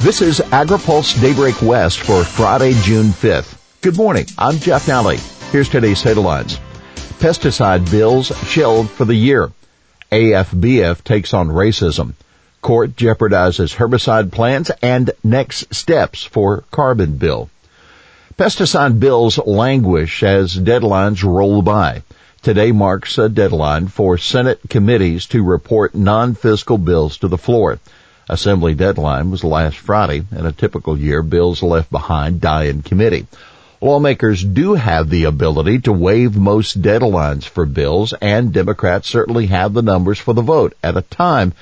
This is AgriPulse Daybreak West for Friday, June 5th. Good morning. I'm Jeff Nalley. Here's today's headlines. Pesticide bills shelved for the year. AFBF takes on racism. Court jeopardizes herbicide plans and next steps for carbon bill. Pesticide bills languish as deadlines roll by. Today marks a deadline for Senate committees to report non-fiscal bills to the floor. Assembly deadline was last Friday. In a typical year, bills left behind die in committee. Lawmakers do have the ability to waive most deadlines for bills, and Democrats certainly have the numbers for the vote. At a time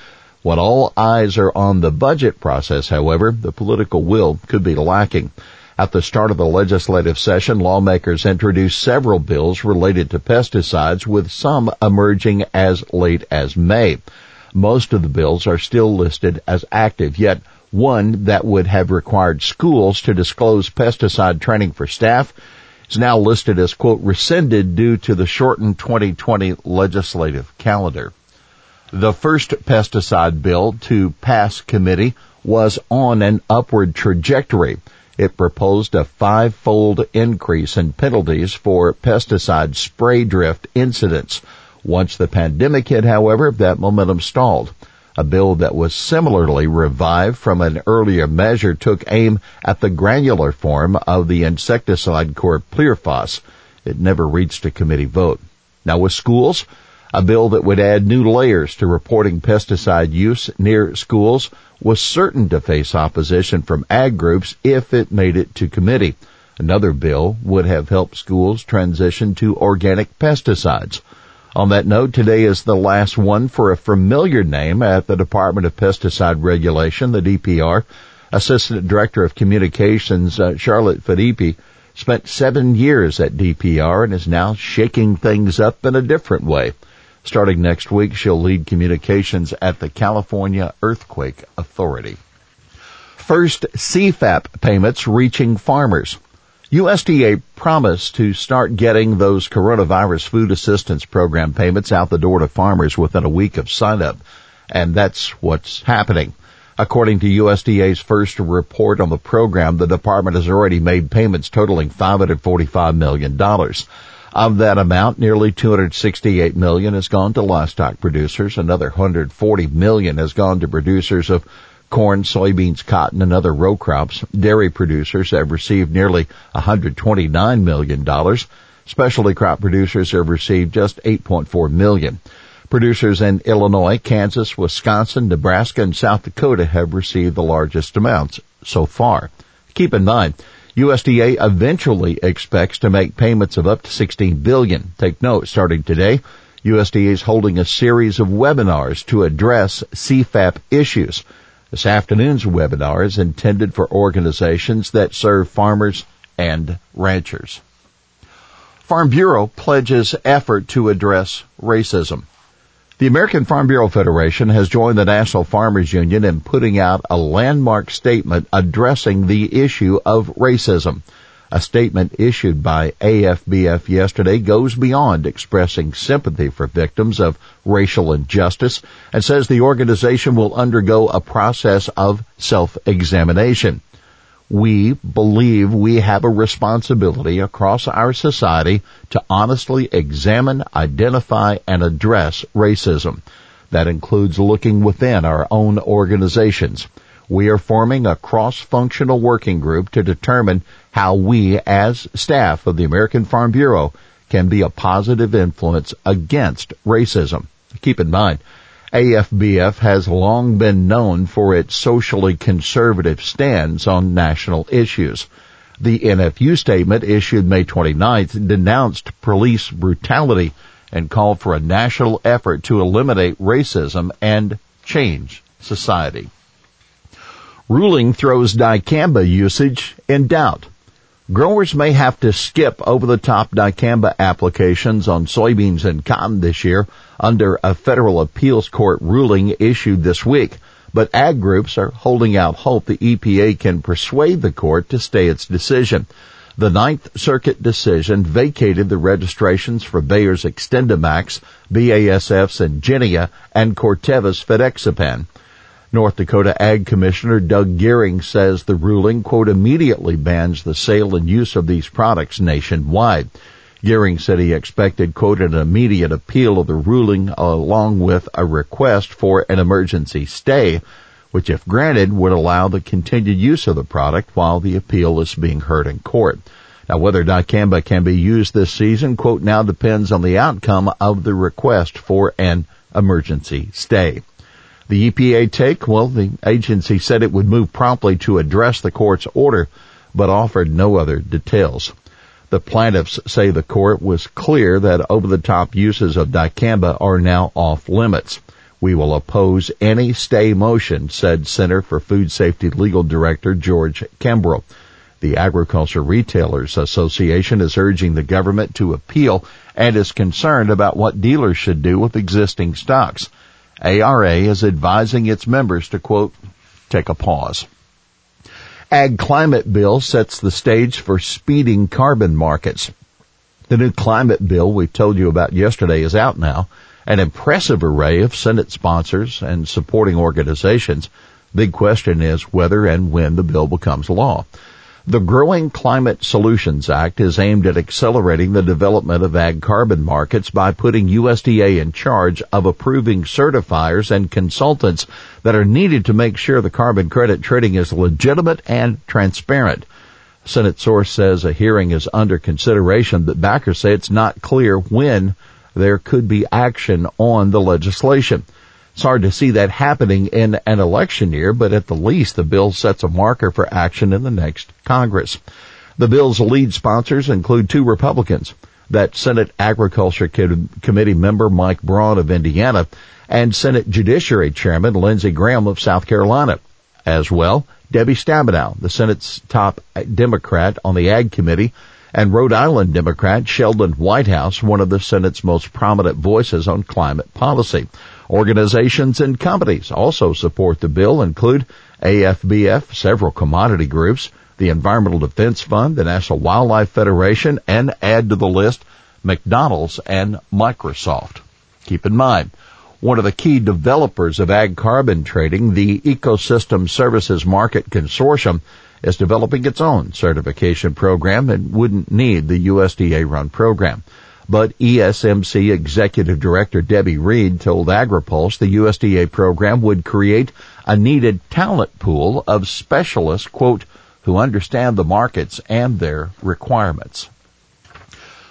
when all eyes are on the budget process, however, the political will could be lacking. At the start of the legislative session, lawmakers introduced several bills related to pesticides, with some emerging as late as May. Most of the bills are still listed as active, yet one that would have required schools to disclose pesticide training for staff is now listed as quote rescinded due to the shortened 2020 legislative calendar. The first pesticide bill to pass committee was on an upward trajectory. It proposed a five-fold increase in penalties for pesticide spray drift incidents once the pandemic hit, however, that momentum stalled. A bill that was similarly revived from an earlier measure took aim at the granular form of the insecticide chlorpyrifos. It never reached a committee vote. Now with schools, a bill that would add new layers to reporting pesticide use near schools was certain to face opposition from ag groups if it made it to committee. Another bill would have helped schools transition to organic pesticides. On that note, today is the last one for a familiar name at the Department of Pesticide Regulation, the DPR. Assistant Director of Communications, uh, Charlotte Fadipe, spent seven years at DPR and is now shaking things up in a different way. Starting next week, she'll lead communications at the California Earthquake Authority. First CFAP payments reaching farmers. USDA promised to start getting those coronavirus food assistance program payments out the door to farmers within a week of sign up. And that's what's happening. According to USDA's first report on the program, the department has already made payments totaling $545 million. Of that amount, nearly 268 million has gone to livestock producers. Another 140 million has gone to producers of corn, soybeans, cotton, and other row crops. Dairy producers have received nearly $129 million. Specialty crop producers have received just 8.4 million. Producers in Illinois, Kansas, Wisconsin, Nebraska, and South Dakota have received the largest amounts so far. Keep in mind, USDA eventually expects to make payments of up to 16 billion. Take note, starting today, USDA is holding a series of webinars to address CFAP issues. This afternoon's webinar is intended for organizations that serve farmers and ranchers. Farm Bureau pledges effort to address racism. The American Farm Bureau Federation has joined the National Farmers Union in putting out a landmark statement addressing the issue of racism. A statement issued by AFBF yesterday goes beyond expressing sympathy for victims of racial injustice and says the organization will undergo a process of self-examination. We believe we have a responsibility across our society to honestly examine, identify, and address racism. That includes looking within our own organizations we are forming a cross-functional working group to determine how we as staff of the American Farm Bureau can be a positive influence against racism. Keep in mind, AFBF has long been known for its socially conservative stance on national issues. The NFU statement issued May 29th denounced police brutality and called for a national effort to eliminate racism and change society. Ruling throws dicamba usage in doubt. Growers may have to skip over-the-top dicamba applications on soybeans and cotton this year under a federal appeals court ruling issued this week. But ag groups are holding out hope the EPA can persuade the court to stay its decision. The Ninth Circuit decision vacated the registrations for Bayer's XtendiMax, BASF's Engenia, and Corteva's FeXapan. North Dakota Ag Commissioner Doug Goehring says the ruling, quote, immediately bans the sale and use of these products nationwide. Goehring said he expected, quote, an immediate appeal of the ruling along with a request for an emergency stay, which if granted would allow the continued use of the product while the appeal is being heard in court. Now whether dicamba can be used this season, quote, now depends on the outcome of the request for an emergency stay. The EPA take, well, the agency said it would move promptly to address the court's order, but offered no other details. The plaintiffs say the court was clear that over-the-top uses of dicamba are now off limits. We will oppose any stay motion, said Center for Food Safety Legal Director George Kimbrell. The Agriculture Retailers Association is urging the government to appeal and is concerned about what dealers should do with existing stocks. ARA is advising its members to quote, take a pause. Ag Climate Bill sets the stage for speeding carbon markets. The new climate bill we told you about yesterday is out now. An impressive array of Senate sponsors and supporting organizations. Big question is whether and when the bill becomes law. The Growing Climate Solutions Act is aimed at accelerating the development of ag carbon markets by putting USDA in charge of approving certifiers and consultants that are needed to make sure the carbon credit trading is legitimate and transparent. Senate source says a hearing is under consideration, but backers say it's not clear when there could be action on the legislation. It's hard to see that happening in an election year, but at the least the bill sets a marker for action in the next Congress. The bill's lead sponsors include two Republicans, that Senate Agriculture Committee member Mike Braun of Indiana and Senate Judiciary Chairman Lindsey Graham of South Carolina. As well, Debbie Stabenow, the Senate's top Democrat on the Ag Committee, and Rhode Island Democrat Sheldon Whitehouse, one of the Senate's most prominent voices on climate policy. Organizations and companies also support the bill include AFBF, several commodity groups, the Environmental Defense Fund, the National Wildlife Federation, and add to the list McDonald's and Microsoft. Keep in mind, one of the key developers of ag carbon trading, the Ecosystem Services Market Consortium, is developing its own certification program and wouldn't need the USDA run program. But ESMC Executive Director Debbie Reed told AgriPulse the USDA program would create a needed talent pool of specialists, quote, who understand the markets and their requirements.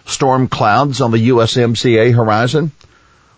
Storm clouds on the USMCA horizon.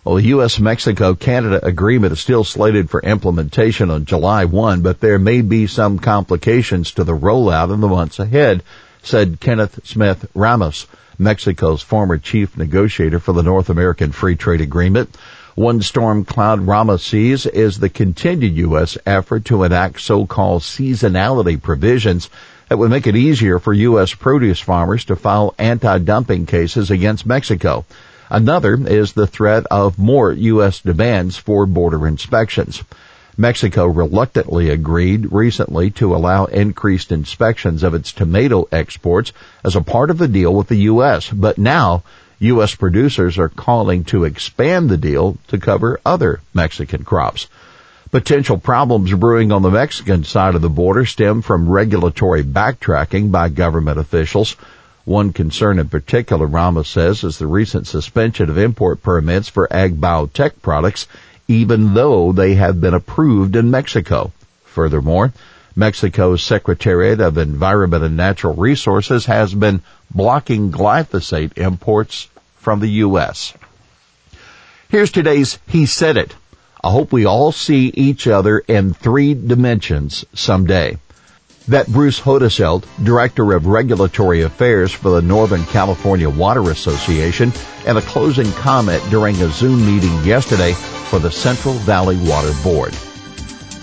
Well, the U.S.-Mexico-Canada agreement is still slated for implementation on July 1, but there may be some complications to the rollout in the months ahead, said Kenneth Smith Ramos, Mexico's former chief negotiator for the North American Free Trade Agreement. One storm cloud Ramos sees is the continued U.S. effort to enact so-called seasonality provisions that would make it easier for U.S. produce farmers to file anti-dumping cases against Mexico. Another is the threat of more U.S. demands for border inspections. Mexico reluctantly agreed recently to allow increased inspections of its tomato exports as a part of the deal with the U.S., but now U.S. producers are calling to expand the deal to cover other Mexican crops. Potential problems brewing on the Mexican side of the border stem from regulatory backtracking by government officials. One concern in particular, Ramos says, is the recent suspension of import permits for ag biotech products even though they have been approved in Mexico. Furthermore, Mexico's Secretariat of Environment and Natural Resources has been blocking glyphosate imports from the U.S. Here's today's He Said It. I hope we all see each other in three dimensions someday. That Bruce Houdesheldt, Director of Regulatory Affairs for the Northern California Water Association, and a closing comment during a Zoom meeting yesterday for the Central Valley Water Board.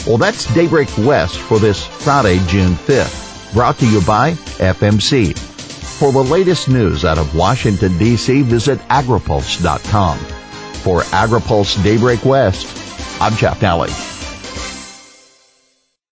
Well, that's Daybreak West for this Friday, June 5th. Brought to you by FMC. For the latest news out of Washington, D.C., visit agripulse.com. For AgriPulse Daybreak West, I'm Jeff Nalley.